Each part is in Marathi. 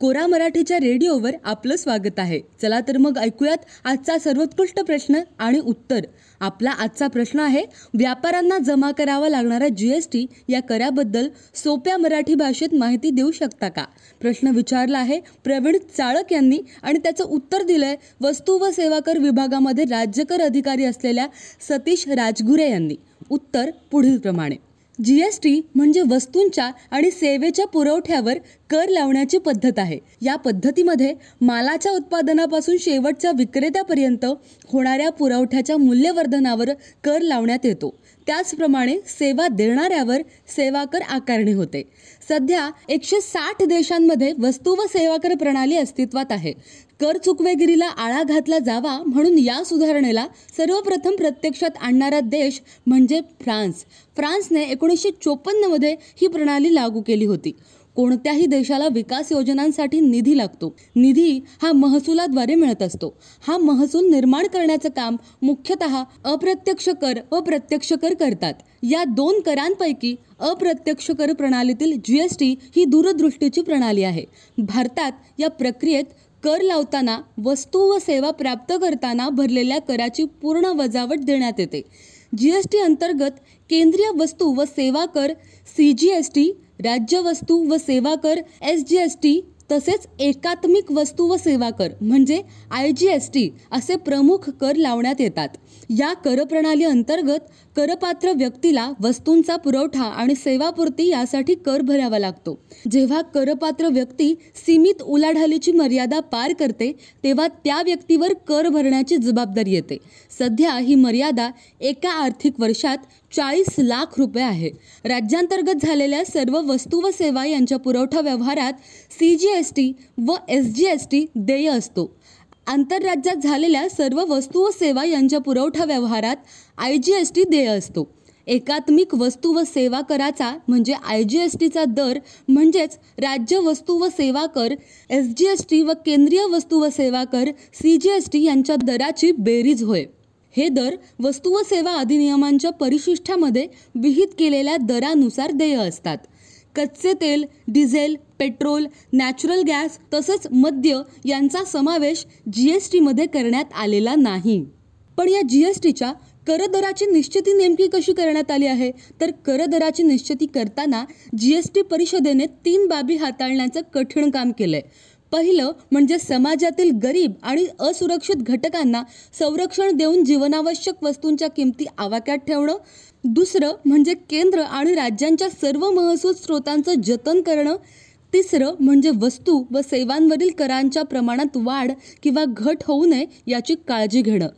कोरा मराठीच्या रेडिओवर आपलं स्वागत आहे. चला तर मग ऐकूयात आजचा सर्वोत्कृष्ट प्रश्न आणि उत्तर. आपला आजचा प्रश्न आहे व्यापाऱ्यांना जमा करावा लागणारा जी एस टी या कराबद्दल सोप्या मराठी भाषेत माहिती देऊ शकता का? प्रश्न विचारला आहे प्रवीण चाळक यांनी आणि त्याचं उत्तर दिलंय वस्तू व सेवा कर विभागामध्ये राज्यकर अधिकारी असलेल्या सतीश राजगुरे यांनी. उत्तर पुढीलप्रमाणे. जी एस टी म्हणजे वस्तूंच्या आणि सेवेच्या पुरवठ्यावर कर लावण्याची पद्धत आहे. या पद्धतीमध्ये मालाच्या उत्पादनापासून शेवटच्या विक्रेत्यापर्यंत होणाऱ्या पुरवठ्याच्या मूल्यवर्धनावर कर लावण्यात येतो. त्याचप्रमाणे सेवा देणाऱ्यावर सेवा कर आकारणी होते. सध्या एकशे साठ देशांमध्ये वस्तू व सेवा कर प्रणाली अस्तित्वात आहे. कर चुकवेगिरीला आळा घातला जावा म्हणून या सुधारणेला सर्वप्रथम प्रत्यक्षात आणणारा देश म्हणजे फ्रान्स. फ्रान्सने एकोणीसशे चोपन्नमध्ये ही प्रणाली लागू केली होती. कोणत्याही देशाला विकास योजनांसाठी निधी लागतो. निधी हा महसुलाद्वारे मिळत असतो. हा महसूल निर्माण करण्याचं काम मुख्यतः अप्रत्यक्ष कर व प्रत्यक्ष कर करतात. या दोन करांपैकी अप्रत्यक्ष कर प्रणालीतील जी एस टी ही दूरदृष्टीची प्रणाली आहे. भारतात या प्रक्रियेत कर लावताना वस्तू व सेवा प्राप्त करताना भरलेल्या कराची पूर्ण वजावट देण्यात येते. जी एस टी अंतर्गत केंद्रीय वस्तू व सेवा कर सी जी एस टी राज्य वस्तू व सेवा कर एस जी एस टी तसेच एकात्मिक वस्तू व सेवा कर म्हणजे आय जी एस टी असे प्रमुख कर लावण्यात येतात. या कर प्रणाली अंतर्गत करपात्र व्यक्तीला वस्तूंचा पुरवठा आणि सेवापूर्ती यासाठी कर भरावा लागतो. जेव्हा करपात्र व्यक्ती सीमित उलाढालीची मर्यादा पार करते तेव्हा त्या व्यक्तीवर कर भरण्याची जबाबदारी येते. सध्या ही मर्यादा एका आर्थिक वर्षात चाळीस लाख रुपये आहे. राज्यांतर्गत झालेल्या सर्व वस्तू व सेवा यांच्या पुरवठा व्यवहारात सी जी एस टी व एस जी एस टी देय असतो. आंतरराज्यात झालेल्या सर्व वस्तू व सेवा यांच्या पुरवठा व्यवहारात आय जी एस टी देय असतो. एकात्मिक वस्तू व सेवा कराचा म्हणजे आय जी एस टीचा दर म्हणजेच राज्य वस्तू व सेवा कर एस जी एस टी व केंद्रीय वस्तू व सेवा कर सी जी एस टी यांच्या दराची बेरीज होय. हे दर वस्तू व सेवा अधिनियमांच्या परिशिष्ठामध्ये विहित केलेल्या दरानुसार देय असतात. कच्चे तेल डिझेल पेट्रोल नॅचरल गॅस तसंच मद्य यांचा समावेश जी एस टीमध्ये करण्यात आलेला नाही. पण या जी एस टीच्या करदराची निश्चिती नेमकी कशी करण्यात आली आहे? तर करदराची निश्चिती करताना जी एस टी परिषदेने तीन बाबी हाताळण्याचं कठीण काम केलं आहे पहिलं म्हणजे समाजातील गरीब आणि असुरक्षित घटकांना संरक्षण देऊन जीवनावश्यक वस्तूंच्या किमती आवाक्यात ठेवणं. दुसरं म्हणजे केंद्र आणि राज्यांच्या सर्व महसूल स्रोतांचं जतन करणं. तिसरं म्हणजे वस्तू व सेवांवरील करांच्या प्रमाणात वाढ किंवा घट होऊ नये याची काळजी घेणं.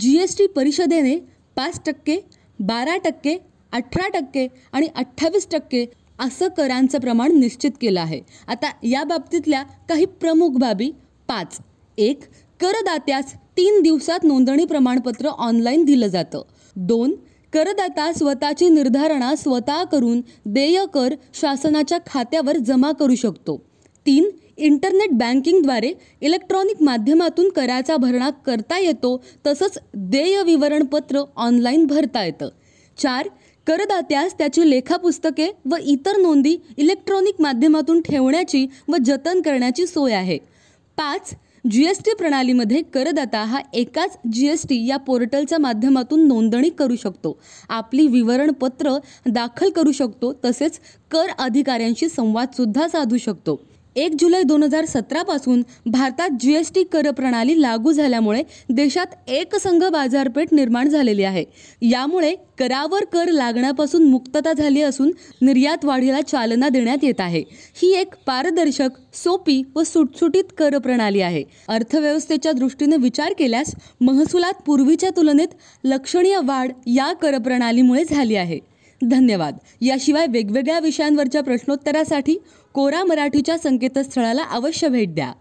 जी एस टी परिषदेने पाच टक्के बारा टक्के अठरा टक्के आणि अठ्ठावीस टक्के असं करांचं प्रमाण निश्चित केलं आहे. आता या बाबतीतल्या काही प्रमुख बाबी पाच. एक करदात्यास तीन दिवसात नोंदणी प्रमाणपत्र ऑनलाईन दिलं जातं. दोन करदाता स्वतःची निर्धारणा स्वतः करून देय कर शासनाच्या खात्यावर जमा करू शकतो. तीन इंटरनेट बँकिंगद्वारे इलेक्ट्रॉनिक माध्यमातून कराचा भरणा करता येतो तसंच देय विवरणपत्र ऑनलाईन भरता येतं. चार करदात्यास त्याची लेखापुस्तके व इतर नोंदी इलेक्ट्रॉनिक माध्यमातून ठेवण्याची व जतन करण्याची सोय आहे. पाच जी एस टी प्रणालीमध्ये करदाता हा एकाच जी एस टी या पोर्टलच्या माध्यमातून नोंदणी करू शकतो. आपली विवरणपत्र दाखल करू शकतो तसेच कर अधिकाऱ्यांशी संवादसुद्धा साधू शकतो. एक जुलै दोन हजार सतरापासून भारतात जी एस टी कर प्रणाली लागू झाल्यामुळे देशात एकसंघ बाजारपेठ निर्माण झालेली आहे. यामुळे करावर कर लागण्यापासून मुक्तता झाली असून निर्यात वाढीला चालना देण्यात येत आहे. ही एक पारदर्शक सोपी व सुटसुटीत कर प्रणाली आहे. अर्थव्यवस्थेच्या दृष्टीने विचार केल्यास महसुलात पूर्वीच्या तुलनेत लक्षणीय वाढ या कर प्रणालीमुळे झाली आहे. धन्यवाद. याशिवाय वेगवेगळ्या विषयांवरच्या प्रश्नोत्तरासाठी कोरा मराठीच्या संकेतस्थळाला अवश्य भेट द्या.